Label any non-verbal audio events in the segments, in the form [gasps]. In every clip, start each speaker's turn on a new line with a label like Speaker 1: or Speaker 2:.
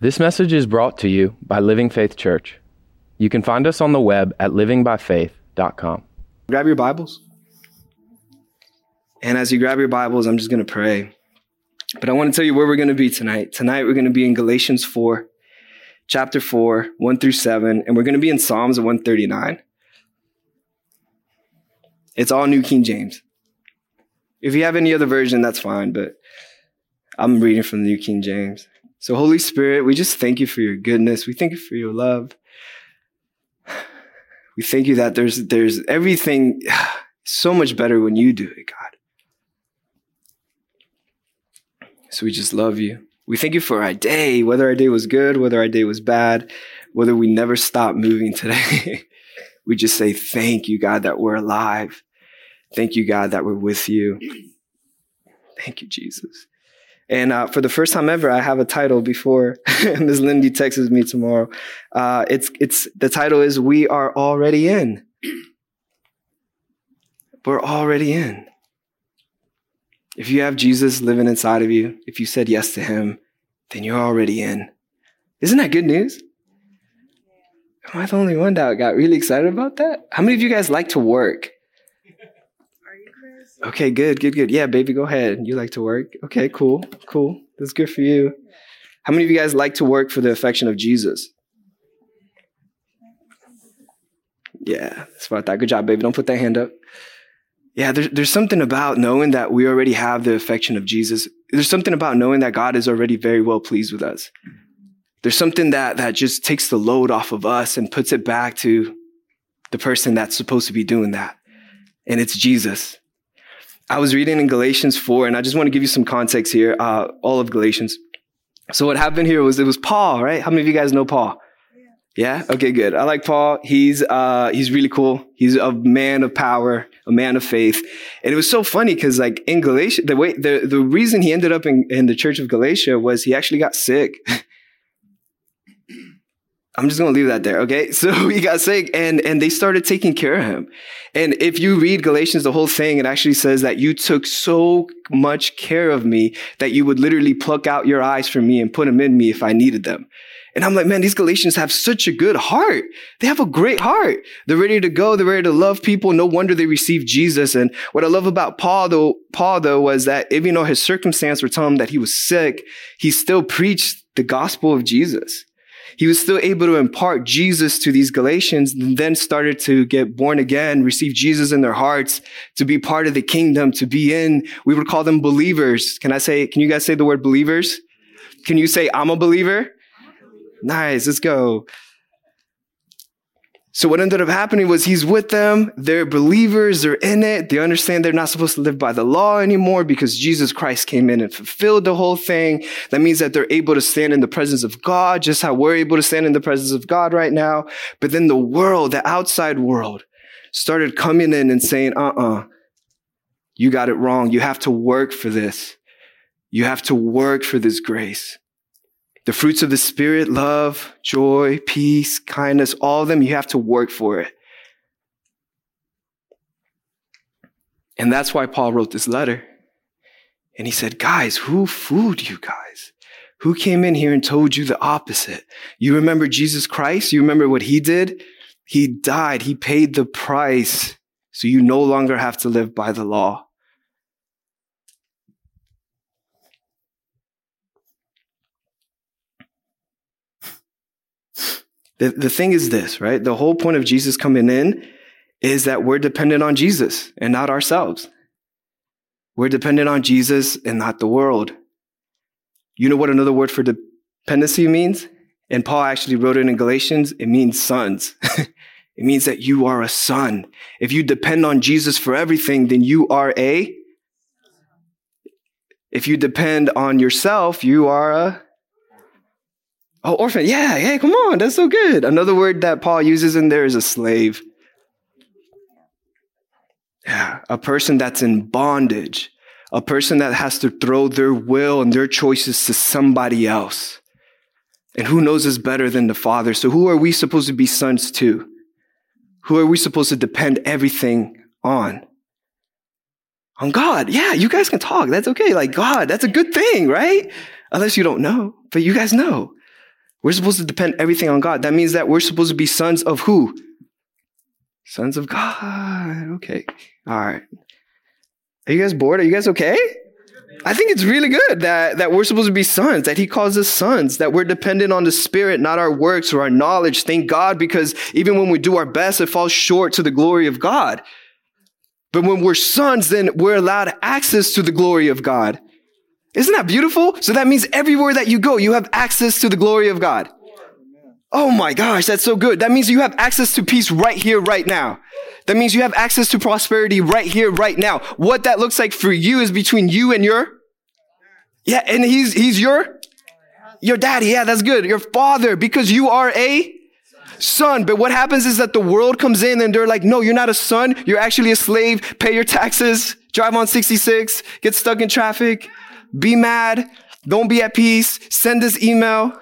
Speaker 1: This message is brought to you by Living Faith Church. You can find us on the web at livingbyfaith.com.
Speaker 2: Grab your Bibles. And as you grab your Bibles, I'm just going to pray. But I want to tell you where we're going to be tonight. Tonight, we're going to be in Galatians 4, chapter 4, 1 through 7, and we're going to be in Psalms 139. It's all New King James. If you have any other version, that's fine, but I'm reading from the New King James. So, Holy Spirit, we just thank you for your goodness. We thank you for your love. We thank you that there's there's everything [sighs] so much better when you do it, God. So we just love you. We thank you for our day, whether our day was good, whether our day was bad, whether we never stop moving today. [laughs] we just say thank you, God, that we're alive. Thank you, God, that we're with you. Thank you, Jesus. And uh, for the first time ever, I have a title before [laughs] Ms. Lindy texts me tomorrow. Uh, it's it's the title is "We Are Already In." We're already in. If you have Jesus living inside of you, if you said yes to Him, then you're already in. Isn't that good news? Am I the only one that got really excited about that? How many of you guys like to work? Okay, good, good, good. Yeah, baby, go ahead. You like to work? Okay, cool, cool. That's good for you. How many of you guys like to work for the affection of Jesus? Yeah, that's what I thought. Good job, baby. Don't put that hand up. Yeah, there's, there's something about knowing that we already have the affection of Jesus. There's something about knowing that God is already very well pleased with us. There's something that, that just takes the load off of us and puts it back to the person that's supposed to be doing that. And it's Jesus. I was reading in Galatians 4, and I just want to give you some context here, uh, all of Galatians. So what happened here was it was Paul, right? How many of you guys know Paul? Yeah. Okay. Good. I like Paul. He's uh he's really cool. He's a man of power, a man of faith, and it was so funny because like in Galatia, the way the the reason he ended up in in the church of Galatia was he actually got sick. [laughs] I'm just gonna leave that there, okay? [laughs] So he got sick and and they started taking care of him. And if you read Galatians, the whole thing, it actually says that you took so much care of me that you would literally pluck out your eyes from me and put them in me if I needed them. And I'm like, man, these Galatians have such a good heart. They have a great heart. They're ready to go. They're ready to love people. No wonder they received Jesus. And what I love about Paul though, Paul though, was that even though his circumstance were telling him that he was sick, he still preached the gospel of Jesus he was still able to impart Jesus to these Galatians and then started to get born again, receive Jesus in their hearts, to be part of the kingdom, to be in, we would call them believers. Can I say, can you guys say the word believers? Can you say, I'm a believer? Nice, let's go. So what ended up happening was he's with them. They're believers. They're in it. They understand they're not supposed to live by the law anymore because Jesus Christ came in and fulfilled the whole thing. That means that they're able to stand in the presence of God, just how we're able to stand in the presence of God right now. But then the world, the outside world started coming in and saying, uh-uh, you got it wrong. You have to work for this. You have to work for this grace. The fruits of the Spirit, love, joy, peace, kindness, all of them, you have to work for it. And that's why Paul wrote this letter. And he said, guys, who fooled you guys? Who came in here and told you the opposite? You remember Jesus Christ? You remember what he did? He died. He paid the price. So you no longer have to live by the law. The, the thing is this, right? The whole point of Jesus coming in is that we're dependent on Jesus and not ourselves. We're dependent on Jesus and not the world. You know what another word for dependency means? And Paul actually wrote it in Galatians. It means sons. [laughs] it means that you are a son. If you depend on Jesus for everything, then you are a. If you depend on yourself, you are a Oh, orphan. Yeah, yeah, come on. That's so good. Another word that Paul uses in there is a slave. Yeah, a person that's in bondage, a person that has to throw their will and their choices to somebody else. And who knows us better than the Father? So who are we supposed to be sons to? Who are we supposed to depend everything on? On God. Yeah, you guys can talk. That's okay. Like God, that's a good thing, right? Unless you don't know, but you guys know. We're supposed to depend everything on God. That means that we're supposed to be sons of who? Sons of God. Okay. All right. Are you guys bored? Are you guys okay? I think it's really good that, that we're supposed to be sons, that he calls us sons, that we're dependent on the spirit, not our works or our knowledge. Thank God, because even when we do our best, it falls short to the glory of God. But when we're sons, then we're allowed access to the glory of God. Isn't that beautiful? So that means everywhere that you go, you have access to the glory of God. Oh my gosh, that's so good. That means you have access to peace right here, right now. That means you have access to prosperity right here, right now. What that looks like for you is between you and your, yeah, and he's, he's your, your daddy. Yeah, that's good. Your father, because you are a son. But what happens is that the world comes in and they're like, no, you're not a son. You're actually a slave. Pay your taxes. Drive on 66. Get stuck in traffic. Be mad. Don't be at peace. Send this email.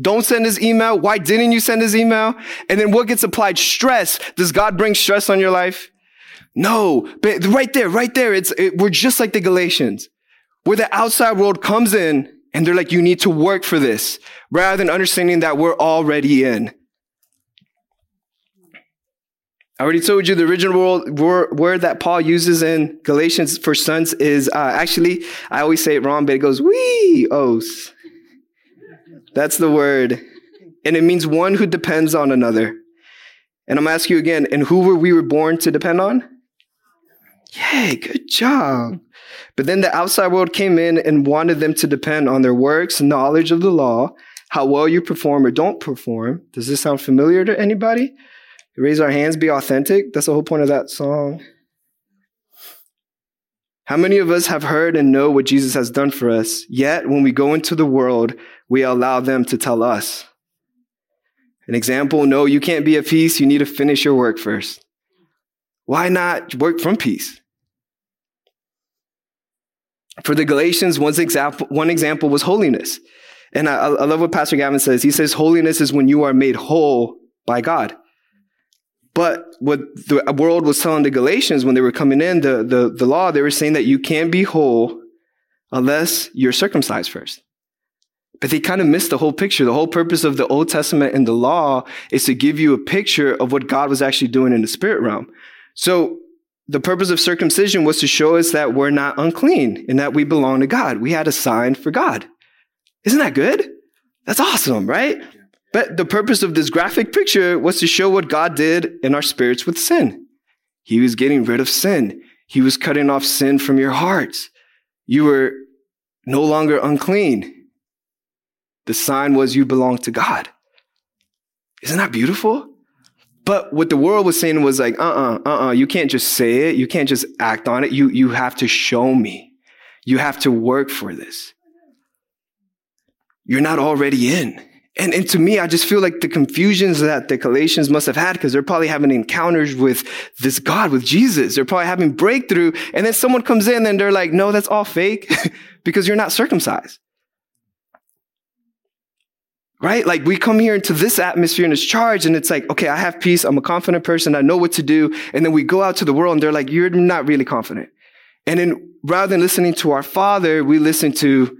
Speaker 2: Don't send his email. Why didn't you send his email? And then what gets applied? Stress. Does God bring stress on your life? No, but right there, right there, it's, it, we're just like the Galatians, where the outside world comes in and they're like, you need to work for this, rather than understanding that we're already in. I already told you the original word, that Paul uses in Galatians for sons is uh, actually, I always say it wrong, but it goes, huios. That's the word. And it means one who depends on another. And I'm asking you again, and who were we were born to depend on? Yay, good job. But then the outside world came in and wanted them to depend on their works, knowledge of the law, how well you perform or don't perform. Does this sound familiar to anybody? Raise our hands, be authentic. That's the whole point of that song. How many of us have heard and know what Jesus has done for us, yet when we go into the world, we allow them to tell us? An example, no, you can't be at peace. You need to finish your work first. Why not work from peace? For the Galatians, one example, one example was holiness. And I, I love what Pastor Gavin says. He says, holiness is when you are made whole by God. But what the world was telling the Galatians when they were coming in, the, the, the law, they were saying that you can't be whole unless you're circumcised first. But they kind of missed the whole picture. The whole purpose of the Old Testament and the law is to give you a picture of what God was actually doing in the spirit realm. So the purpose of circumcision was to show us that we're not unclean and that we belong to God. We had a sign for God. Isn't that good? That's awesome, right? But the purpose of this graphic picture was to show what God did in our spirits with sin. He was getting rid of sin. He was cutting off sin from your hearts. You were no longer unclean. The sign was you belong to God. Isn't that beautiful? But what the world was saying was like, uh-uh, uh-uh, you can't just say it. You can't just act on it. You, you have to show me. You have to work for this. You're not already in. And, and to me, I just feel like the confusions that the Galatians must have had because they're probably having encounters with this God, with Jesus. They're probably having breakthrough. And then someone comes in and they're like, no, that's all fake [laughs] because you're not circumcised. Right? Like we come here into this atmosphere and this charge and it's like, okay, I have peace. I'm a confident person. I know what to do. And then we go out to the world and they're like, you're not really confident. And then rather than listening to our father, we listen to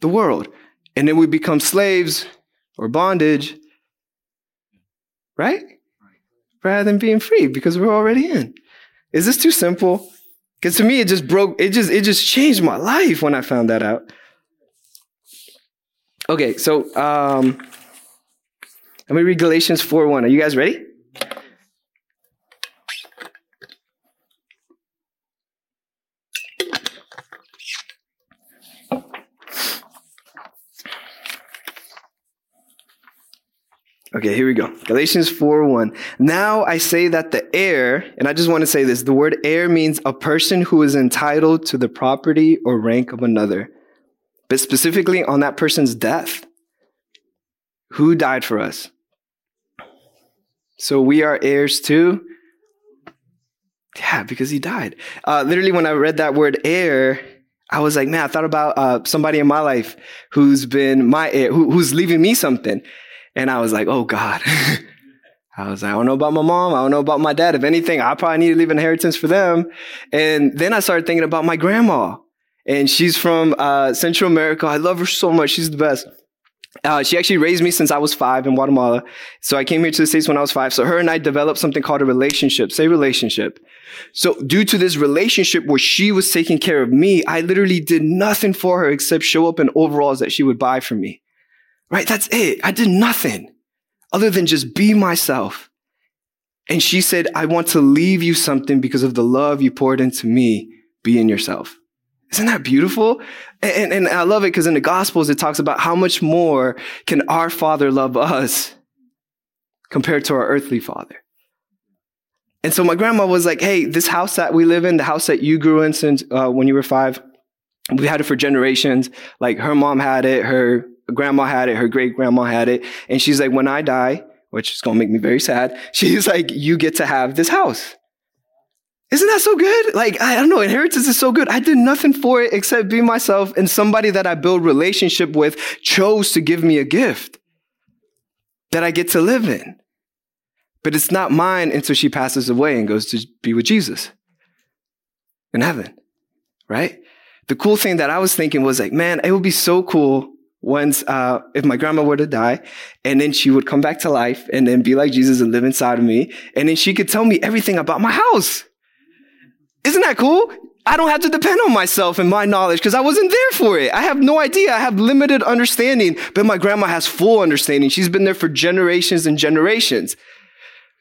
Speaker 2: the world. And then we become slaves or bondage, right? Rather than being free because we're already in. Is this too simple? Because to me, it just broke, it just, it just changed my life when I found that out. Okay, so um, let me read Galatians 4 1. Are you guys ready? Okay, here we go. Galatians 4 1. Now I say that the heir, and I just want to say this the word heir means a person who is entitled to the property or rank of another, but specifically on that person's death. Who died for us? So we are heirs too? Yeah, because he died. Uh, literally, when I read that word heir, I was like, man, I thought about uh, somebody in my life who's been my heir, who, who's leaving me something. And I was like, oh God. [laughs] I was like, I don't know about my mom. I don't know about my dad. If anything, I probably need to leave inheritance for them. And then I started thinking about my grandma. And she's from uh, Central America. I love her so much. She's the best. Uh, she actually raised me since I was five in Guatemala. So I came here to the States when I was five. So her and I developed something called a relationship. Say relationship. So due to this relationship where she was taking care of me, I literally did nothing for her except show up in overalls that she would buy for me. Right? That's it. I did nothing other than just be myself. And she said, I want to leave you something because of the love you poured into me. Be in yourself. Isn't that beautiful? And, and I love it because in the Gospels, it talks about how much more can our Father love us compared to our earthly Father. And so my grandma was like, hey, this house that we live in, the house that you grew in since uh, when you were five, we had it for generations. Like her mom had it, her grandma had it, her great grandma had it. And she's like, when I die, which is going to make me very sad, [laughs] she's like, you get to have this house. Isn't that so good? Like, I don't know, inheritance is so good. I did nothing for it except be myself and somebody that I build relationship with chose to give me a gift that I get to live in. But it's not mine until she passes away and goes to be with Jesus in heaven, right? The cool thing that I was thinking was like, man, it would be so cool once uh, if my grandma were to die and then she would come back to life and then be like jesus and live inside of me and then she could tell me everything about my house isn't that cool? I don't have to depend on myself and my knowledge because I wasn't there for it. I have no idea. I have limited understanding, but my grandma has full understanding. She's been there for generations and generations.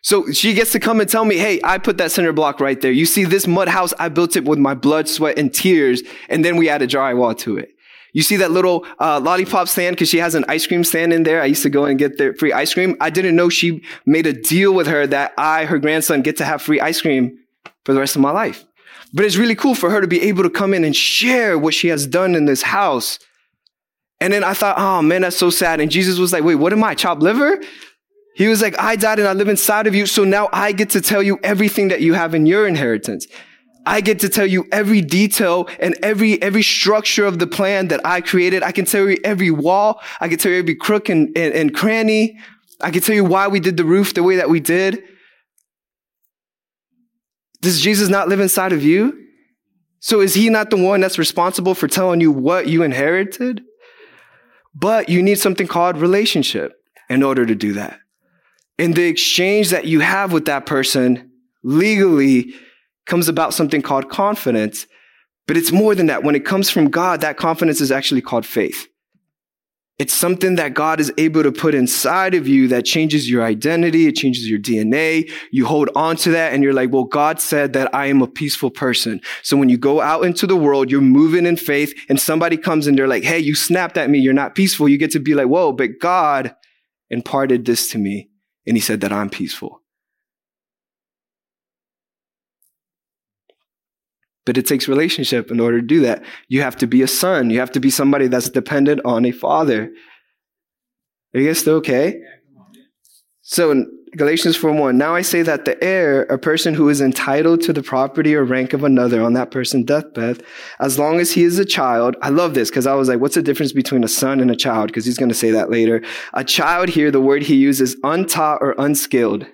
Speaker 2: So she gets to come and tell me, Hey, I put that center block right there. You see this mud house? I built it with my blood, sweat, and tears. And then we added drywall to it. You see that little uh, lollipop stand because she has an ice cream stand in there. I used to go and get their free ice cream. I didn't know she made a deal with her that I, her grandson, get to have free ice cream for the rest of my life. But it's really cool for her to be able to come in and share what she has done in this house. And then I thought, oh man, that's so sad. And Jesus was like, wait, what am I, chopped liver? He was like, I died and I live inside of you. So now I get to tell you everything that you have in your inheritance. I get to tell you every detail and every, every structure of the plan that I created. I can tell you every wall. I can tell you every crook and, and, and cranny. I can tell you why we did the roof the way that we did. Does Jesus not live inside of you? So is he not the one that's responsible for telling you what you inherited? But you need something called relationship in order to do that. And the exchange that you have with that person legally comes about something called confidence. But it's more than that. When it comes from God, that confidence is actually called faith. It's something that God is able to put inside of you that changes your identity. It changes your DNA. You hold on to that and you're like, well, God said that I am a peaceful person. So when you go out into the world, you're moving in faith and somebody comes and they're like, Hey, you snapped at me. You're not peaceful. You get to be like, whoa, but God imparted this to me. And he said that I'm peaceful. But it takes relationship in order to do that. You have to be a son. You have to be somebody that's dependent on a father. Are you guys still okay? So in Galatians 4 1, now I say that the heir, a person who is entitled to the property or rank of another on that person's deathbed, as long as he is a child, I love this because I was like, what's the difference between a son and a child? Because he's going to say that later. A child here, the word he uses, untaught or unskilled.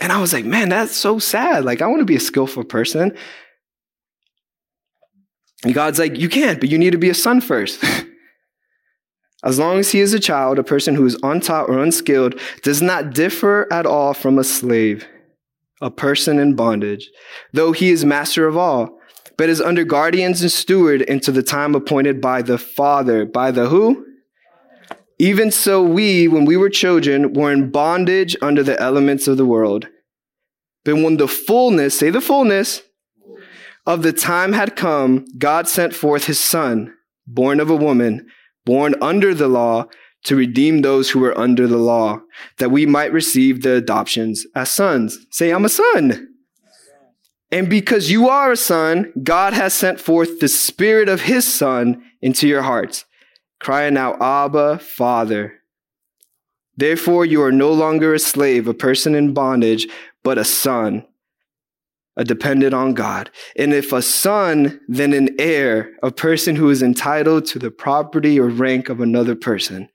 Speaker 2: And I was like, man, that's so sad. Like, I want to be a skillful person. And God's like, you can't, but you need to be a son first. [laughs] as long as he is a child, a person who is untaught or unskilled does not differ at all from a slave, a person in bondage, though he is master of all, but is under guardians and steward into the time appointed by the Father. By the who? Even so, we, when we were children, were in bondage under the elements of the world. But when the fullness, say the fullness, of the time had come, God sent forth his son, born of a woman, born under the law, to redeem those who were under the law, that we might receive the adoptions as sons. Say, I'm a son. And because you are a son, God has sent forth the spirit of his son into your hearts crying out, Abba, Father. Therefore, you are no longer a slave, a person in bondage, but a son, a dependent on God. And if a son, then an heir, a person who is entitled to the property or rank of another person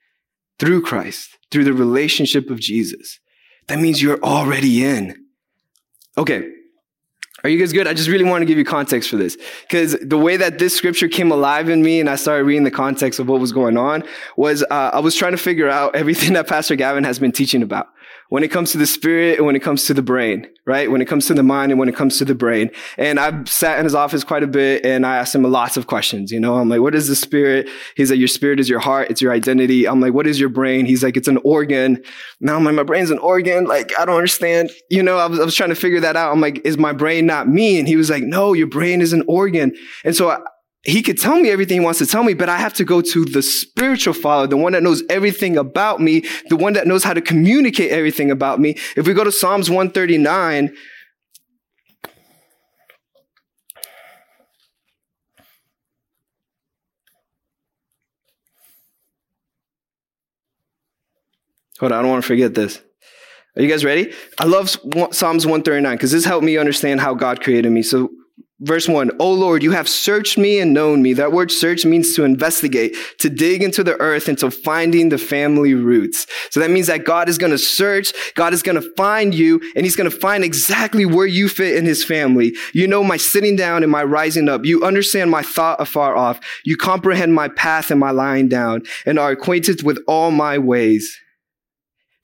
Speaker 2: through Christ, through the relationship of Jesus. That means you're already in. Okay. Are you guys good? I just really want to give you context for this. Because the way that this scripture came alive in me and I started reading the context of what was going on was uh, I was trying to figure out [laughs] everything that Pastor Gavin has been teaching about when it comes to the spirit and when it comes to the brain, right? When it comes to the mind and when it comes to the brain. And I've sat in his office quite a bit and I asked him lots of questions. You know, I'm like, what is the spirit? He's like, your spirit is your heart. It's your identity. I'm like, what is your brain? He's like, it's an organ. Now I'm like, my brain's an organ. Like, I don't understand. You know, I was, I was trying to figure that out. I'm like, is my brain not me? And he was like, no, your brain is an organ. And so I, he could tell me everything he wants to tell me, but I have to go to the spiritual father, the one that knows everything about me, the one that knows how to communicate everything about me. If we go to Psalms 139, Hold on, I don't want to forget this. Are you guys ready? I love Psalms 139 because this helped me understand how God created me. So Verse 1, O Lord, you have searched me and known me. That word search means to investigate, to dig into the earth until finding the family roots. So that means that God is going to search, God is going to find you, and he's going to find exactly where you fit in his family. You know my sitting down and my rising up. You understand my thought afar off. You comprehend my path and my lying down, and are acquainted with all my ways.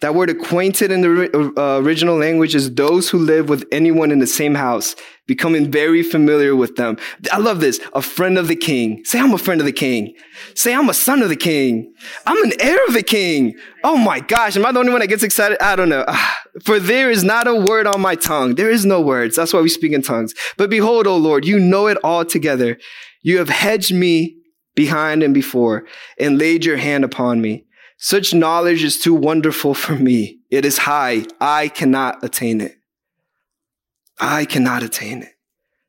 Speaker 2: That word acquainted in the uh, original language is those who live with anyone in the same house, becoming very familiar with them. I love this. A friend of the king. Say, I'm a friend of the king. Say, I'm a son of the king. I'm an heir of the king. Oh my gosh. Am I the only one that gets excited? I don't know. For there is not a word on my tongue. There is no words. That's why we speak in tongues. But behold, O Lord, you know it all together. You have hedged me behind and before and laid your hand upon me. Such knowledge is too wonderful for me. It is high. I cannot attain it. I cannot attain it.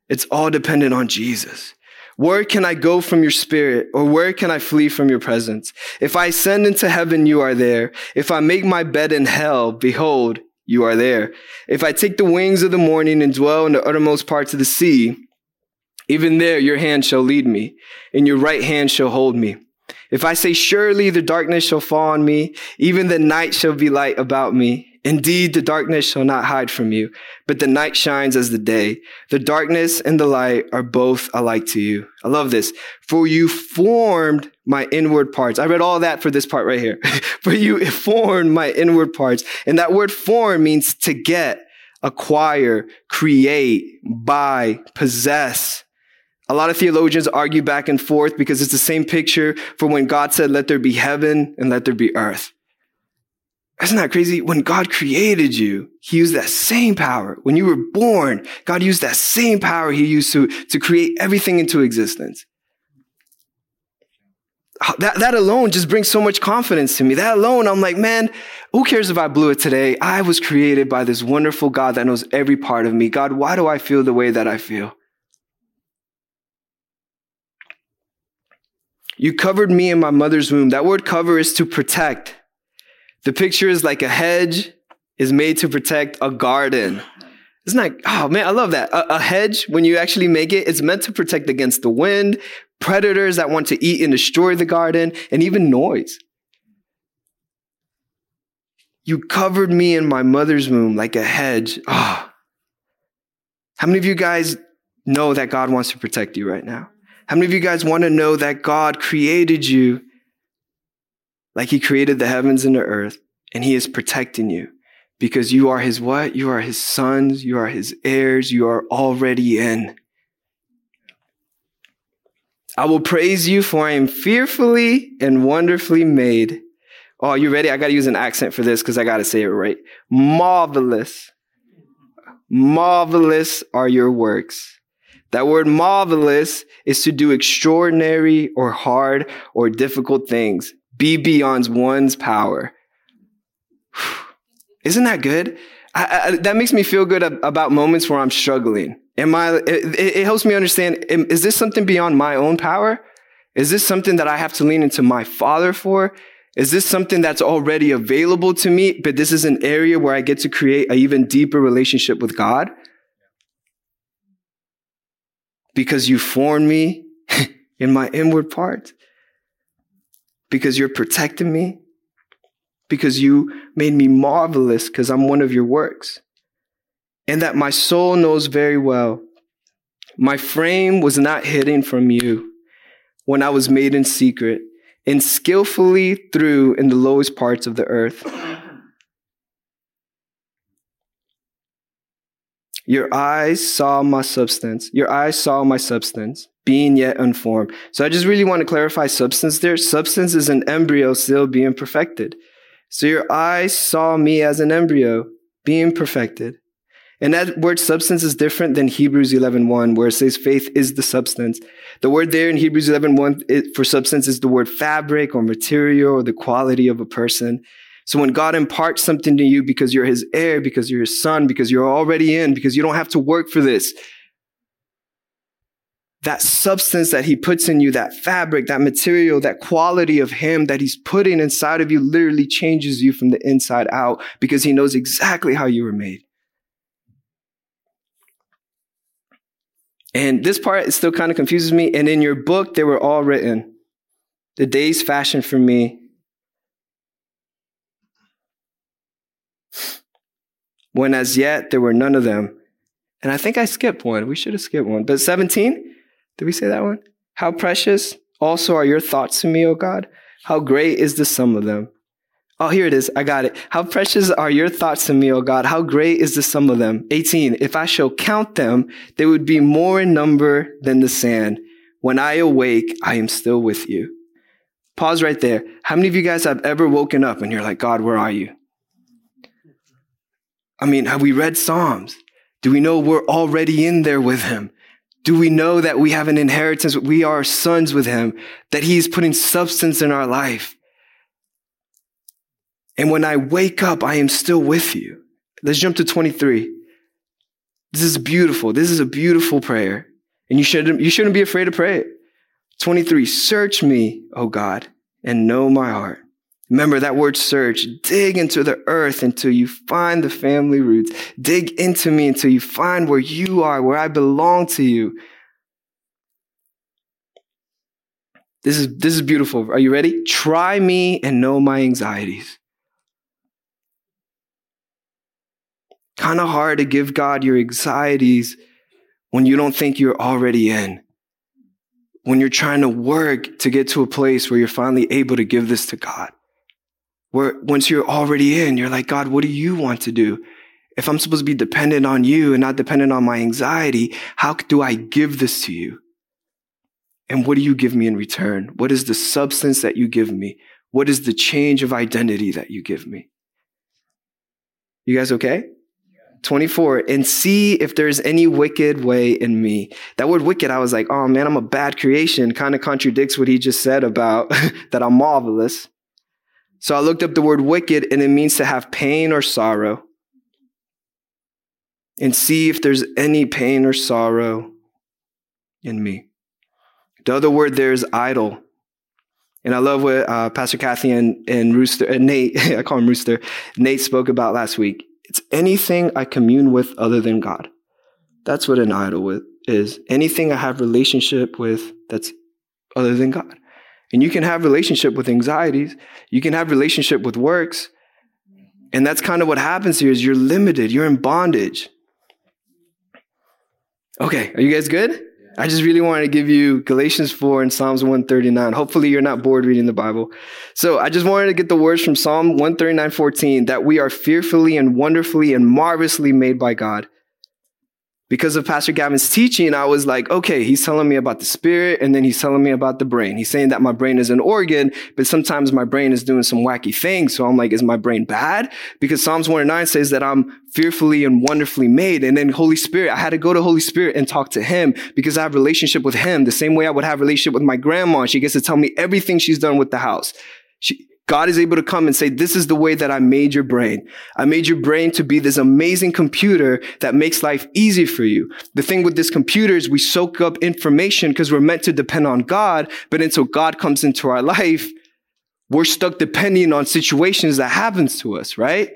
Speaker 2: It's all dependent on Jesus. Where can I go from your spirit or where can I flee from your presence? If I ascend into heaven, you are there. If I make my bed in hell, behold, you are there. If I take the wings of the morning and dwell in the uttermost parts of the sea, even there your hand shall lead me and your right hand shall hold me. If I say, surely the darkness shall fall on me, even the night shall be light about me. Indeed, the darkness shall not hide from you, but the night shines as the day. The darkness and the light are both alike to you. I love this. For you formed my inward parts. I read all that for this part right here. [laughs] for you formed my inward parts. And that word form means to get, acquire, create, buy, possess. A lot of theologians argue back and forth because it's the same picture for when God said, let there be heaven and let there be earth. Isn't that crazy? When God created you, He used that same power. When you were born, God used that same power He used to, to create everything into existence. That, that alone just brings so much confidence to me. That alone, I'm like, man, who cares if I blew it today? I was created by this wonderful God that knows every part of me. God, why do I feel the way that I feel? You covered me in my mother's womb. That word cover is to protect. The picture is like a hedge is made to protect a garden. Isn't that, oh man, I love that. A, a, hedge, when you actually make it, it's meant to protect against the wind, predators that want to eat and destroy the garden, and even noise. You covered me in my mother's womb like a hedge. Oh. How many of you guys know that God wants to protect you right now? How many of you guys want to know that God created you like he created the heavens and the earth and he is protecting you because you are his what? You are his sons. You are his heirs. You are already in. I will praise you for I am fearfully and wonderfully made. Oh, you ready? I got to use an accent for this because I got to say it right. Marvelous. Marvelous are your works. That word marvelous is to do extraordinary or hard or difficult things. Be beyond one's power. Isn't that good? I, I, that makes me feel good about moments where I'm struggling. Am I, it, it helps me understand, is this something beyond my own power? Is this something that I have to lean into my father for? Is this something that's already available to me, but this is an area where I get to create an even deeper relationship with God? Because you formed me [laughs] in my inward part, because you're protecting me, because you made me marvelous because I'm one of your works. and that my soul knows very well. My frame was not hidden from you when I was made in secret and skillfully threw in the lowest parts of the earth. Your eyes saw my substance. Your eyes saw my substance, being yet unformed. So I just really want to clarify substance there. Substance is an embryo still being perfected. So your eyes saw me as an embryo being perfected. And that word substance is different than Hebrews 11.1, where it says faith is the substance. The word there in Hebrews 11.1 for substance is the word fabric or material or the quality of a person. So when God imparts something to you because you're his heir, because you're his son, because you're already in, because you don't have to work for this, that substance that he puts in you, that fabric, that material, that quality of him that he's putting inside of you literally changes you from the inside out because he knows exactly how you were made. And this part still kind of confuses me. And in your book, they were all written. The days fashioned for me. When as yet there were none of them. And I think I skipped one. We should have skipped one. But 17, did we say that one? How precious also are your thoughts to me, O God? How great is the sum of them? Oh, here it is. I got it. How precious are your thoughts to me, O God? How great is the sum of them? 18. If I shall count them, they would be more in number than the sand. When I awake, I am still with you. Pause right there. How many of you guys have ever woken up and you're like, God, where are you? I mean, have we read Psalms? Do we know we're already in there with him? Do we know that we have an inheritance? We are sons with him, that he's putting substance in our life. And when I wake up, I am still with you. Let's jump to 23. This is beautiful. This is a beautiful prayer. And you shouldn't, you shouldn't be afraid to pray it. 23. Search me, O God, and know my heart. Remember that word search. Dig into the earth until you find the family roots. Dig into me until you find where you are, where I belong to you. This is, this is beautiful. Are you ready? Try me and know my anxieties. Kind of hard to give God your anxieties when you don't think you're already in. When you're trying to work to get to a place where you're finally able to give this to God. Where once you're already in, you're like, God, what do you want to do? If I'm supposed to be dependent on you and not dependent on my anxiety, how do I give this to you? And what do you give me in return? What is the substance that you give me? What is the change of identity that you give me? You guys okay? 24 and see if there's any wicked way in me. That word wicked, I was like, oh man, I'm a bad creation. Kind of contradicts what he just said about [laughs] that I'm marvelous. So I looked up the word wicked and it means to have pain or sorrow. And see if there's any pain or sorrow in me. The other word there is idol. And I love what uh, Pastor Kathy and, and Rooster, and Nate, [laughs] I call him Rooster, Nate spoke about last week. It's anything I commune with other than God. That's what an idol is. Anything I have relationship with that's other than God. And you can have relationship with anxieties. You can have relationship with works. And that's kind of what happens here is you're limited. You're in bondage. Okay. Are you guys good? I just really wanted to give you Galatians 4 and Psalms 139. Hopefully you're not bored reading the Bible. So I just wanted to get the words from Psalm 139, 14, that we are fearfully and wonderfully and marvelously made by God because of Pastor Gavin's teaching, I was like, okay, he's telling me about the spirit and then he's telling me about the brain. He's saying that my brain is an organ, but sometimes my brain is doing some wacky things. So I'm like, is my brain bad? Because Psalms 109 says that I'm fearfully and wonderfully made. And then Holy Spirit, I had to go to Holy Spirit and talk to him because I have relationship with him the same way I would have relationship with my grandma. She gets to tell me everything she's done with the house. She, God is able to come and say, this is the way that I made your brain. I made your brain to be this amazing computer that makes life easy for you. The thing with this computer is we soak up information because we're meant to depend on God. But until God comes into our life, we're stuck depending on situations that happens to us, right?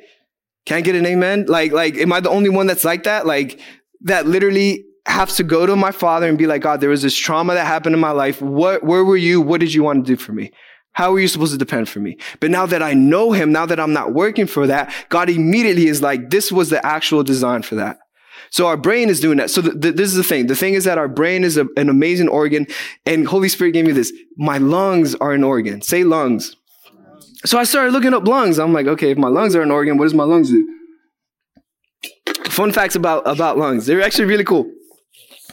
Speaker 2: Can I get an amen? Like, like, am I the only one that's like that? Like, that literally have to go to my father and be like, God, there was this trauma that happened in my life. What, where were you? What did you want to do for me? How are you supposed to depend for me? But now that I know him, now that I'm not working for that, God immediately is like, this was the actual design for that. So our brain is doing that. So this is the thing. The thing is that our brain is a, an amazing organ and Holy Spirit gave me this. My lungs are an organ. Say lungs. So I started looking up lungs. I'm like, okay, if my lungs are an organ, what does my lungs do? Fun facts about, about lungs. They're actually really cool.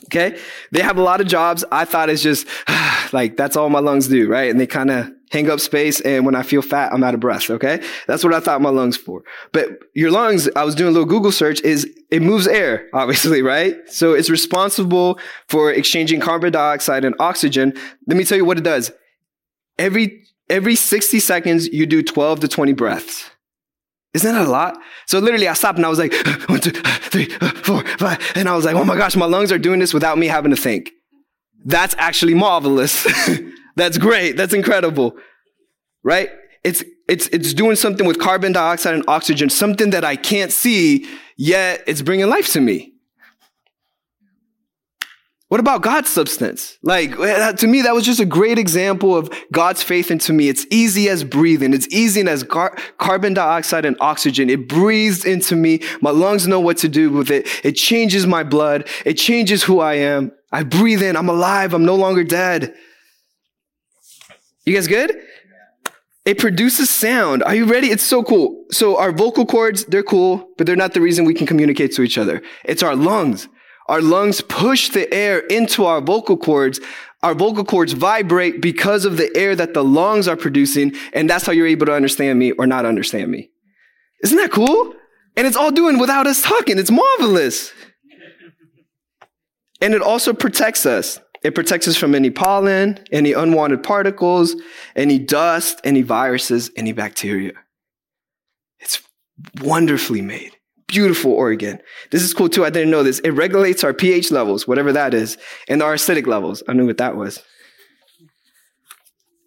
Speaker 2: Okay. They have a lot of jobs. I thought it's just [sighs] like, that's all my lungs do, right? And they kind of hang up space. And when I feel fat, I'm out of breath. Okay. That's what I thought my lungs for. But your lungs, I was doing a little Google search is it moves air, [laughs] obviously, right? So it's responsible for exchanging carbon dioxide and oxygen. Let me tell you what it does. Every, every 60 seconds, you do 12 to 20 breaths. Isn't that a lot? So literally I stopped and I was like, [gasps] one, two, [gasps] three, [gasps] four, five. And I was like, oh my gosh, my lungs are doing this without me having to think. That's actually marvelous. [laughs] That's great. That's incredible. Right? It's, it's, it's doing something with carbon dioxide and oxygen, something that I can't see, yet it's bringing life to me. What about God's substance? Like, to me, that was just a great example of God's faith into me. It's easy as breathing. It's easy as gar- carbon dioxide and oxygen. It breathes into me. My lungs know what to do with it. It changes my blood. It changes who I am. I breathe in. I'm alive. I'm no longer dead. You guys good? It produces sound. Are you ready? It's so cool. So our vocal cords, they're cool, but they're not the reason we can communicate to each other. It's our lungs. Our lungs push the air into our vocal cords. Our vocal cords vibrate because of the air that the lungs are producing. And that's how you're able to understand me or not understand me. Isn't that cool? And it's all doing without us talking. It's marvelous. And it also protects us. It protects us from any pollen, any unwanted particles, any dust, any viruses, any bacteria. It's wonderfully made beautiful organ. This is cool too. I didn't know this. It regulates our pH levels, whatever that is, and our acidic levels. I knew what that was.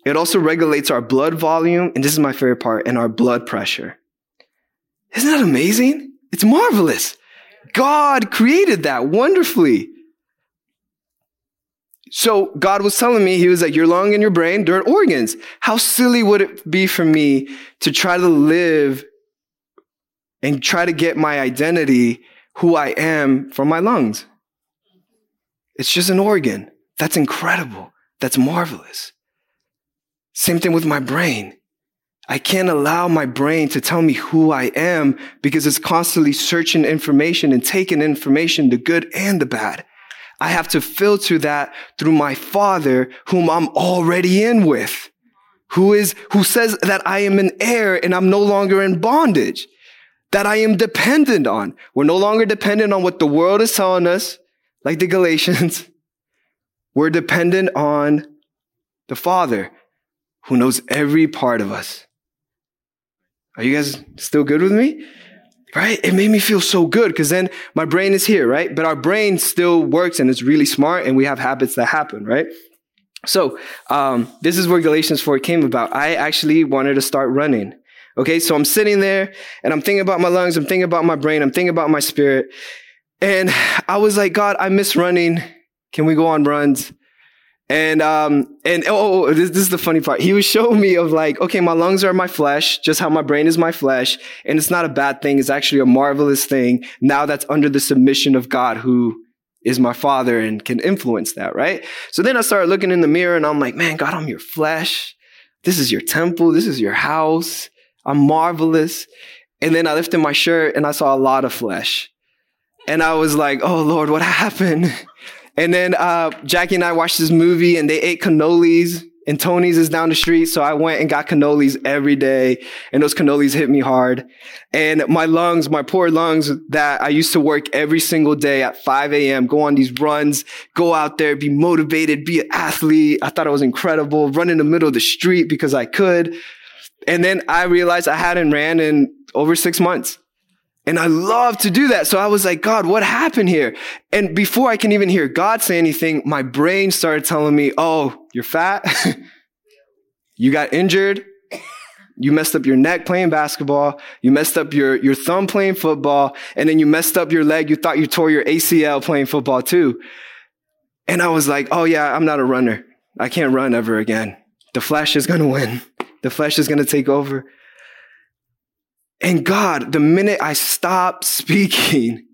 Speaker 2: It also regulates our blood volume, and this is my favorite part, and our blood pressure. Isn't that amazing? It's marvelous. God created that wonderfully. So God was telling me, He was like, your lung and your brain, they're organs. How silly would it be for me to try to live and try to get my identity, who I am, from my lungs. It's just an organ. That's incredible. That's marvelous. Same thing with my brain. I can't allow my brain to tell me who I am because it's constantly searching information and taking information, the good and the bad. I have to filter that through my father, whom I'm already in with, who is, who says that I am an heir and I'm no longer in bondage that I am dependent on. We're no longer dependent on what the world is telling us, like the Galatians. [laughs] We're dependent on the Father who knows every part of us. Are you guys still good with me? Right? It made me feel so good because then my brain is here, right? But our brain still works and it's really smart and we have habits that happen, right? So, um, this is where Galatians 4 came about. I actually wanted to start running. Okay, so I'm sitting there and I'm thinking about my lungs, I'm thinking about my brain, I'm thinking about my spirit. And [sighs] I was like, God, I miss running. Can we go on runs? And um and oh, oh, oh, this, this is the funny part. He was showing me of like, okay, my lungs are my flesh, just how my brain is my flesh, and it's not a bad thing. It's actually a marvelous thing. Now that's under the submission of God, who is my father and can influence that, right? So then I started looking in the mirror and I'm like, man, God, I'm your flesh. This is your temple. This is your house. I'm marvelous. And then I lifted my shirt and I saw a lot of flesh. And I was like, oh Lord, what happened? [laughs] And then uh, Jackie and I watched this movie and they ate cannolis and Tony's is down the street. So I went and got cannolis every day and those cannolis hit me hard. And my lungs, my poor lungs that I used to work every single day at 5 a.m., go on these runs, go out there, be motivated, be an athlete. I thought it was incredible. Run in the middle of the street because I could. And then I realized I hadn't ran in over six months. And I love to do that. So I was like, God, what happened here? And before I can even hear God say anything, my brain started telling me, oh, you're fat. [laughs] you got injured. You messed up your neck playing basketball. You messed up your, your thumb playing football. And then you messed up your leg. You thought you tore your ACL playing football too. And I was like, oh yeah, I'm not a runner. I can't run ever again. The flesh is going to win. The flesh is going to take over. And God, the minute I stopped speaking,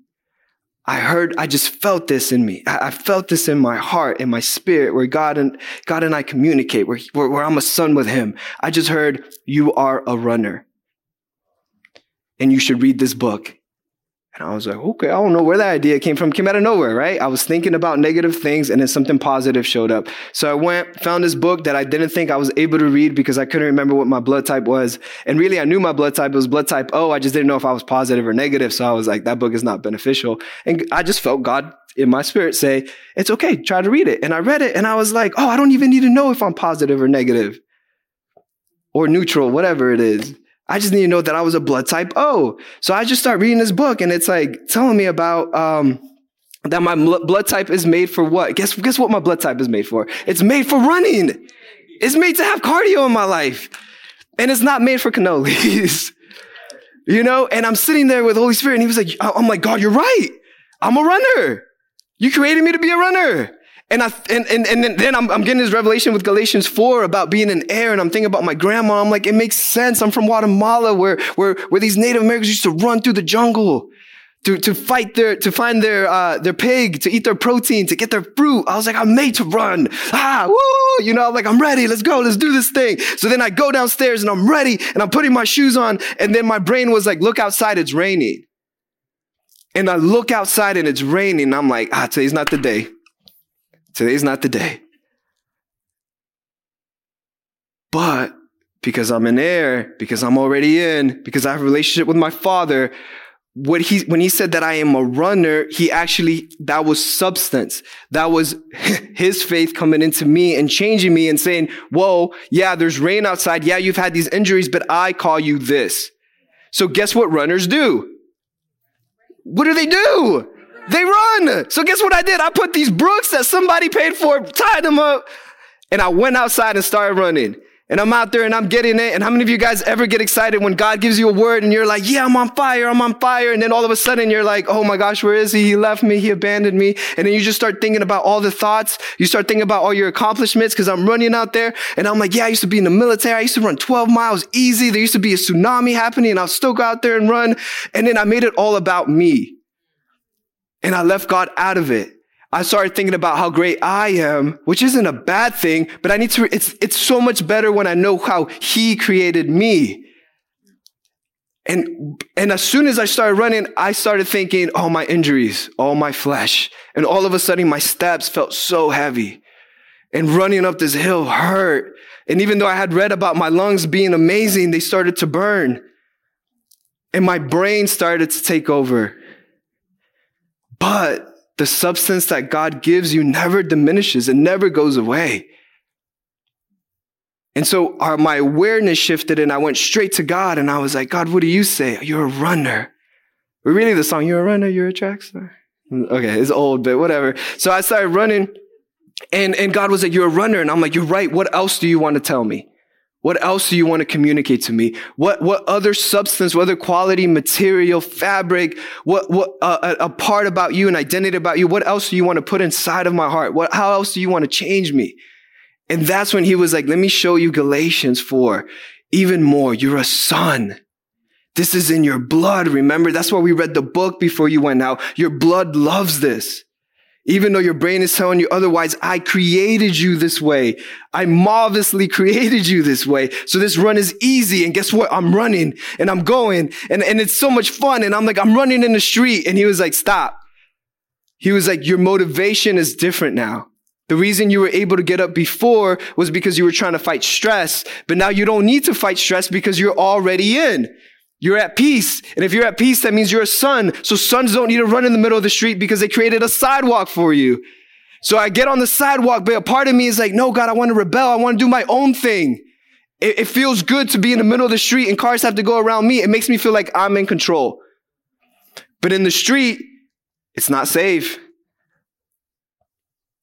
Speaker 2: I heard, I just felt this in me. I, felt this in my heart, in my spirit, where God and, God and I communicate, where, where, where I'm a son with him. I just heard, you are a runner. And you should read this book. And I was like, okay, I don't know where that idea came from. It came out of nowhere, right? I was thinking about negative things and then something positive showed up. So I went, found this book that I didn't think I was able to read because I couldn't remember what my blood type was. And really, I knew my blood type it was blood type O. I just didn't know if I was positive or negative. So I was like, that book is not beneficial. And I just felt God in my spirit say, it's okay, try to read it. And I read it and I was like, oh, I don't even need to know if I'm positive or negative or neutral, whatever it is. I just need to know that I was a blood type O. So I just start reading this book and it's like telling me about, um, that my blood type is made for what? Guess, guess what my blood type is made for? It's made for running. It's made to have cardio in my life. And it's not made for cannolis. [laughs] you know? And I'm sitting there with Holy Spirit and he was like, I'm like, God, you're right. I'm a runner. You created me to be a runner. And I, and, and, and then I'm, I'm getting this revelation with Galatians 4 about being an heir. And I'm thinking about my grandma. I'm like, it makes sense. I'm from Guatemala where, where, where these Native Americans used to run through the jungle to, to fight their, to find their, uh, their pig, to eat their protein, to get their fruit. I was like, I'm made to run. Ah, woo! You know, I'm like, I'm ready. Let's go. Let's do this thing. So then I go downstairs and I'm ready and I'm putting my shoes on. And then my brain was like, look outside. It's raining. And I look outside and it's raining. I'm like, ah, today's not the day. Today's not the day. But because I'm an heir, because I'm already in, because I have a relationship with my father, what he, when he said that I am a runner, he actually, that was substance. That was [laughs] his faith coming into me and changing me and saying, whoa, yeah, there's rain outside. Yeah, you've had these injuries, but I call you this. So guess what runners do? What do they do? They run. So guess what I did? I put these brooks that somebody paid for, tied them up, and I went outside and started running. And I'm out there and I'm getting it. And how many of you guys ever get excited when God gives you a word and you're like, yeah, I'm on fire, I'm on fire. And then all of a sudden you're like, oh my gosh, where is he? He left me, he abandoned me. And then you just start thinking about all the thoughts. You start thinking about all your accomplishments because I'm running out there. And I'm like, yeah, I used to be in the military. I used to run 12 miles easy. There used to be a tsunami happening and I'll still go out there and run. And then I made it all about me. And I left God out of it. I started thinking about how great I am, which isn't a bad thing, but I need to, it's, it's so much better when I know how He created me. And, and as soon as I started running, I started thinking, oh, my injuries, all my flesh. And all of a sudden, my steps felt so heavy. And running up this hill hurt. And even though I had read about my lungs being amazing, they started to burn. And my brain started to take over. But the substance that God gives you never diminishes, it never goes away. And so our, my awareness shifted and I went straight to God and I was like, God, what do you say? You're a runner. We're really the song, You're a runner, you're a track star. Okay, it's old, but whatever. So I started running and, and God was like, You're a runner. And I'm like, You're right. What else do you want to tell me? What else do you want to communicate to me? What, what other substance, what other quality, material, fabric, what, what, uh, a, a part about you, an identity about you? What else do you want to put inside of my heart? What, how else do you want to change me? And that's when he was like, let me show you Galatians 4. Even more, you're a son. This is in your blood. Remember, that's why we read the book before you went out. Your blood loves this. Even though your brain is telling you otherwise, I created you this way. I marvelously [laughs] created you this way. So this run is easy. And guess what? I'm running and I'm going and, and it's so much fun. And I'm like, I'm running in the street. And he was like, stop. He was like, your motivation is different now. The reason you were able to get up before was because you were trying to fight stress. But now you don't need to fight stress because you're already in. You're at peace. And if you're at peace, that means you're a son. So sons don't need to run in the middle of the street because they created a sidewalk for you. So I get on the sidewalk, but a part of me is like, no, God, I want to rebel. I want to do my own thing. It, it feels good to be in the middle of the street and cars have to go around me. It makes me feel like I'm in control. But in the street, it's not safe.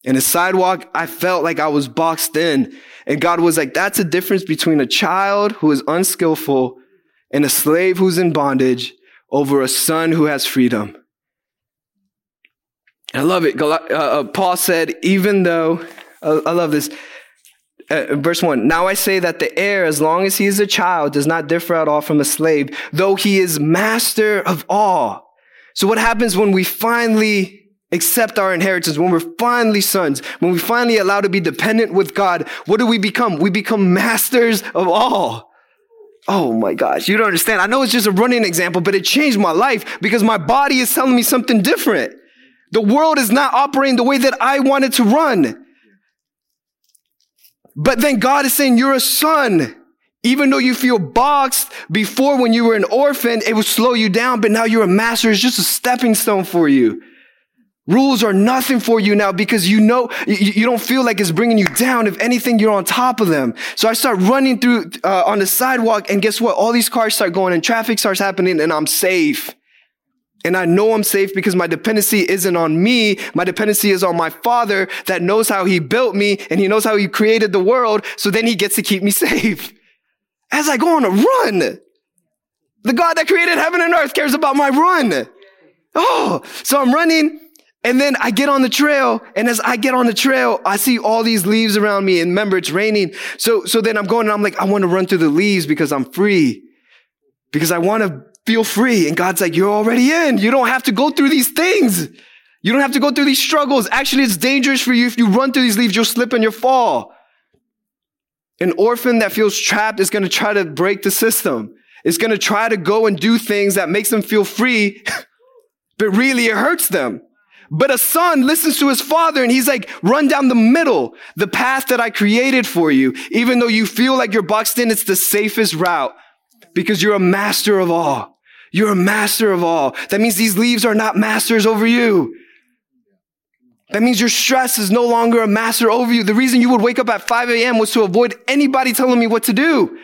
Speaker 2: In the sidewalk, I felt like I was boxed in. And God was like, that's a difference between a child who is unskillful and a slave who's in bondage over a son who has freedom. I love it. Uh, uh, Paul said, even though, uh, I love this. Uh, verse 1 Now I say that the heir, as long as he is a child, does not differ at all from a slave, though he is master of all. So what happens when we finally accept our inheritance, when we're finally sons, when we finally allow to be dependent with God, what do we become? We become masters of all. Oh my gosh, you don't understand. I know it's just a running example, but it changed my life because my body is telling me something different. The world is not operating the way that I wanted to run. But then God is saying, You're a son. Even though you feel boxed before when you were an orphan, it would slow you down, but now you're a master. It's just a stepping stone for you. Rules are nothing for you now because you know, you, you, don't feel like it's bringing you down. If anything, you're on top of them. So I start running through, uh, on the sidewalk and guess what? All these cars start going and traffic starts happening and I'm safe. And I know I'm safe because my dependency isn't on me. My dependency is on my father that knows how he built me and he knows how he created the world. So then he gets to keep me [laughs] safe. As I go on a run, the God that created heaven and earth cares about my run. Oh, so I'm running and then I get on the trail. And as I get on the trail, I see all these leaves around me. And remember, it's raining. So, so then I'm going and I'm like, I want to run through the leaves because I'm free. Because I want to feel free. And God's like, you're already in. You don't have to go through these things. You don't have to go through these struggles. Actually, it's dangerous for you. If you run through these leaves, you'll slip and you'll fall. An orphan that feels trapped is going to try to break the system. It's going to try to go and do things that makes them feel free, [laughs] but really it hurts them. But a son listens to his father and he's like, run down the middle, the path that I created for you. Even though you feel like you're boxed in, it's the safest route because you're a master of all. You're a master of all. That means these leaves are not masters over you. That means your stress is no longer a master over you. The reason you would wake up at 5 a.m. was to avoid anybody telling me what to do.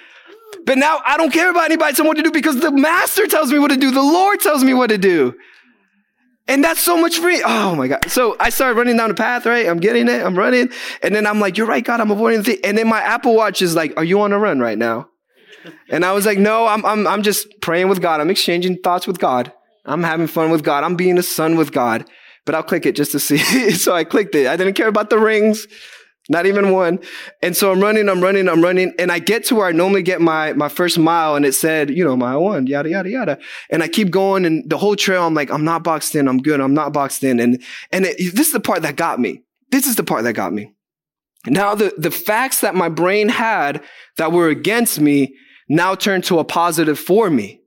Speaker 2: But now I don't care about anybody telling me what to do because the master tells me what to do. The Lord tells me what to do. And that's so much free. Oh my God. So I started running down the path, right? I'm getting it. I'm running. And then I'm like, you're right, God, I'm avoiding the thing. And then my Apple Watch is like, are you on a run right now? And I was like, no, I'm, I'm, I'm just praying with God. I'm exchanging thoughts with God. I'm having fun with God. I'm being a son with God. But I'll click it just to see. [laughs] so I clicked it. I didn't care about the rings. Not even one. And so I'm running, I'm running, I'm running. And I get to where I normally get my, my first mile and it said, you know, mile one, yada, yada, yada. And I keep going and the whole trail, I'm like, I'm not boxed in. I'm good. I'm not boxed in. And, and it, this is the part that got me. This is the part that got me. Now the, the facts that my brain had that were against me now turned to a positive for me.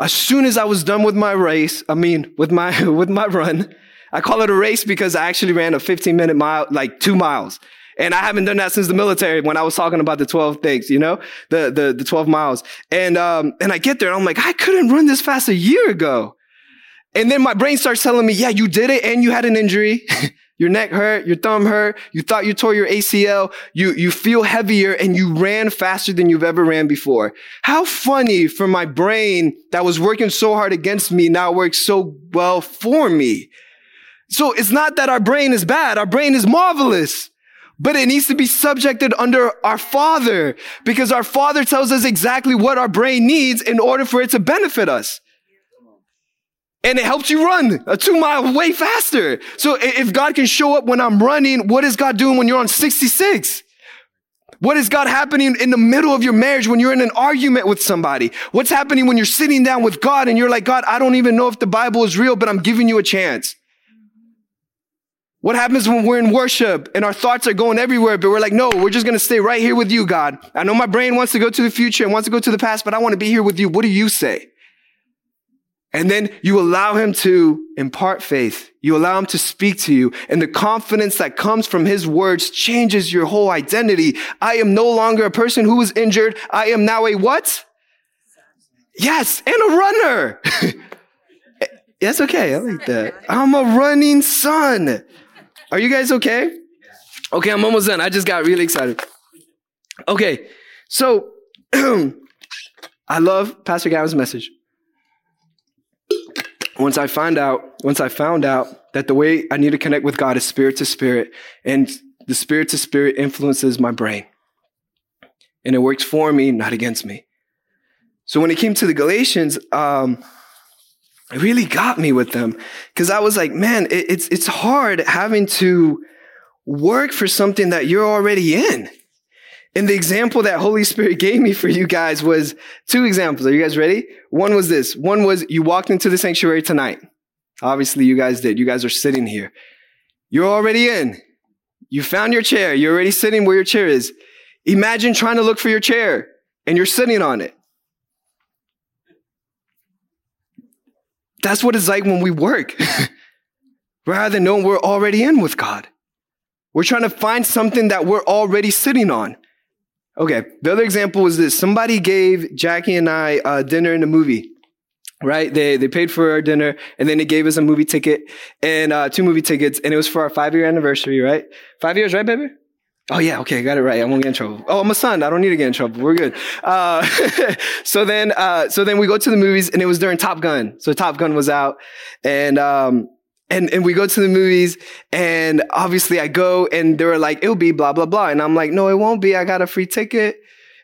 Speaker 2: As soon as I was done with my race, I mean, with my, [laughs] with my run, I call it a race because I actually ran a 15 minute mile, like two miles. And I haven't done that since the military when I was talking about the 12 things, you know, the, the, the 12 miles. And, um, and I get there and I'm like, I couldn't run this fast a year ago. And then my brain starts telling me, yeah, you did it and you had an injury. [laughs] your neck hurt, your thumb hurt, you thought you tore your ACL, you, you feel heavier and you ran faster than you've ever ran before. How funny for my brain that was working so hard against me now works so well for me. So it's not that our brain is bad. Our brain is marvelous. But it needs to be subjected under our Father because our Father tells us exactly what our brain needs in order for it to benefit us. And it helps you run a two mile way faster. So if God can show up when I'm running, what is God doing when you're on 66? What is God happening in the middle of your marriage when you're in an argument with somebody? What's happening when you're sitting down with God and you're like, God, I don't even know if the Bible is real, but I'm giving you a chance. What happens when we're in worship and our thoughts are going everywhere, but we're like, no, we're just going to stay right here with you, God. I know my brain wants to go to the future and wants to go to the past, but I want to be here with you. What do you say? And then you allow him to impart faith. You allow him to speak to you and the confidence that comes from his words changes your whole identity. I am no longer a person who was injured. I am now a what? Yes, and a runner. [laughs] That's okay. I like that. I'm a running son. Are you guys okay? Okay, I'm almost done. I just got really excited. Okay, so [clears throat] I love Pastor Gavin's message. Once I find out, once I found out that the way I need to connect with God is spirit to spirit, and the spirit to spirit influences my brain. And it works for me, not against me. So when it came to the Galatians, um, it really got me with them because I was like, man, it, it's, it's hard having to work for something that you're already in. And the example that Holy Spirit gave me for you guys was two examples. Are you guys ready? One was this. One was you walked into the sanctuary tonight. Obviously, you guys did. You guys are sitting here. You're already in. You found your chair. You're already sitting where your chair is. Imagine trying to look for your chair and you're sitting on it. That's what it's like when we work. [laughs] Rather than knowing we're already in with God. We're trying to find something that we're already sitting on. Okay, the other example was this. Somebody gave Jackie and I uh, dinner in a movie right? They they paid for our dinner and then they gave us a movie ticket and uh, two movie tickets and it was for our five year anniversary, right? Five years, right, baby? Oh yeah, okay, got it right. I won't get in trouble. Oh, I'm a son. I don't need to get in trouble. We're good. Uh, [laughs] so then, uh, so then we go to the movies, and it was during Top Gun. So Top Gun was out, and um, and and we go to the movies, and obviously I go, and they were like, "It'll be blah blah blah," and I'm like, "No, it won't be. I got a free ticket."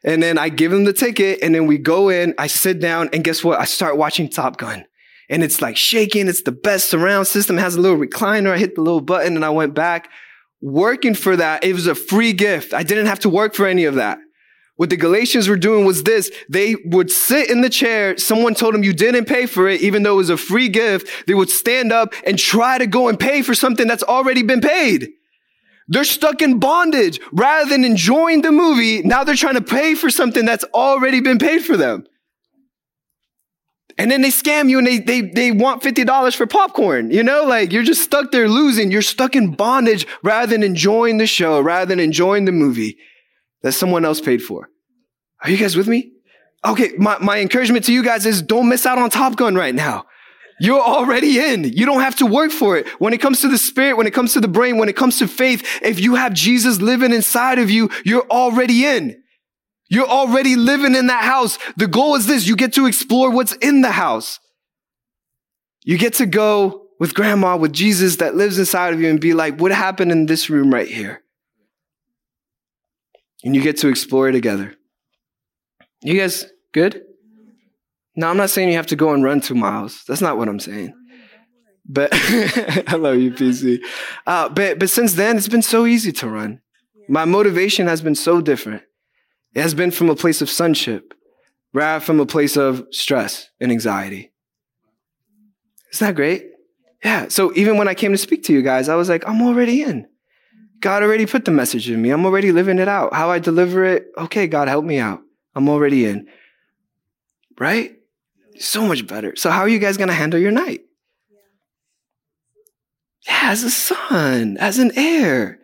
Speaker 2: And then I give him the ticket and then we go in, I sit down and guess what? I start watching Top Gun and it's like shaking. It's the best surround system. It has a little recliner. I hit the little button and I went back working for that. It was a free gift. I didn't have to work for any of that. What the Galatians were doing was this. They would sit in the chair. Someone told them you didn't pay for it, even though it was a free gift. They would stand up and try to go and pay for something that's already been paid. They're stuck in bondage. Rather than enjoying the movie, now they're trying to pay for something that's already been paid for them. And then they scam you and they, they, they want $50 for popcorn. You know, like you're just stuck there losing. You're stuck in bondage rather than enjoying the show, rather than enjoying the movie that someone else paid for. Are you guys with me? Okay, my, my encouragement to you guys is don't miss out on Top Gun right now. You're already in. You don't have to work for it. When it comes to the spirit, when it comes to the brain, when it comes to faith, if you have Jesus living inside of you, you're already in. You're already living in that house. The goal is this. You get to explore what's in the house. You get to go with grandma, with Jesus that lives inside of you and be like, what happened in this room right here? And you get to explore together. You guys good? Now, I'm not saying you have to go and run two miles. That's not what I'm saying. But [laughs] I love you, PC. Uh, but but since then, it's been so easy to run. My motivation has been so different. It has been from a place of sonship, rather from a place of stress and anxiety. Isn't that great? Yeah. So even when I came to speak to you guys, I was like, I'm already in. God already put the message in me. I'm already living it out. How I deliver it, okay, God, help me out. I'm already in. Right? So much better. So, how are you guys going to handle your night? Yeah, as a son, as an heir.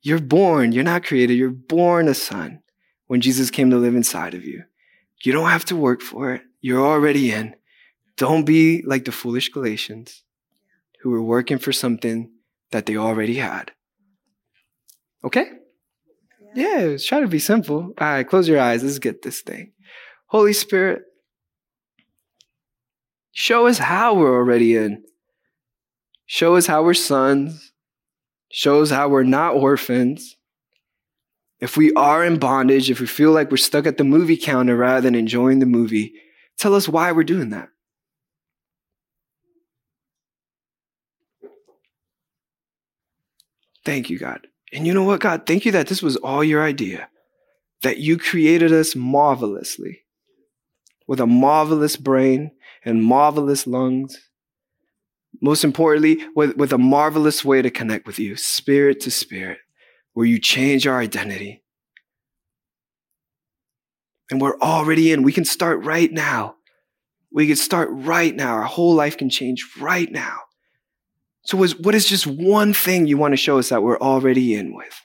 Speaker 2: You're born, you're not created, you're born a son when Jesus came to live inside of you. You don't have to work for it. You're already in. Don't be like the foolish Galatians who were working for something that they already had. Okay? Yeah, try to be simple. All right, close your eyes. Let's get this thing. Holy Spirit, show us how we're already in. Show us how we're sons. Show us how we're not orphans. If we are in bondage, if we feel like we're stuck at the movie counter rather than enjoying the movie, tell us why we're doing that. Thank you, God. And you know what, God? Thank you that this was all your idea, that you created us marvelously with a marvelous brain and marvelous lungs. Most importantly, with, with a marvelous way to connect with you, spirit to spirit, where you change our identity. And we're already in. We can start right now. We can start right now. Our whole life can change right now. So, what is just one thing you want to show us that we're already in with?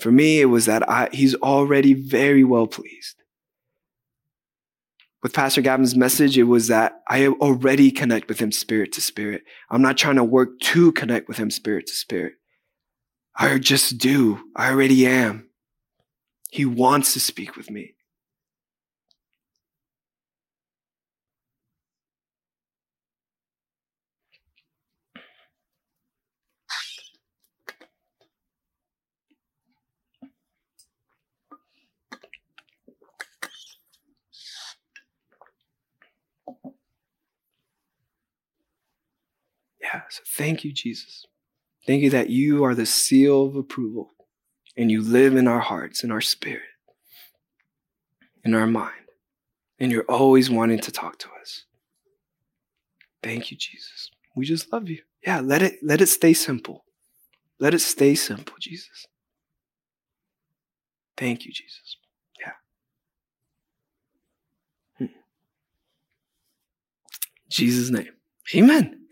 Speaker 2: For me, it was that I, he's already very well pleased with Pastor Gavin's message, it was that I already connect with him spirit to spirit. I'm not trying to work to connect with him spirit to spirit. I just do. I already am. He wants to speak with me. Yeah, so thank you, Jesus. Thank you that you are the seal of approval and you live in our hearts, in our spirit, in our mind. And you're always wanting to talk to us. Thank you, Jesus. We just love you. Yeah, let it let it stay simple. Let it stay simple, Jesus. Thank you, Jesus. Yeah. Hmm. Jesus' name. Amen.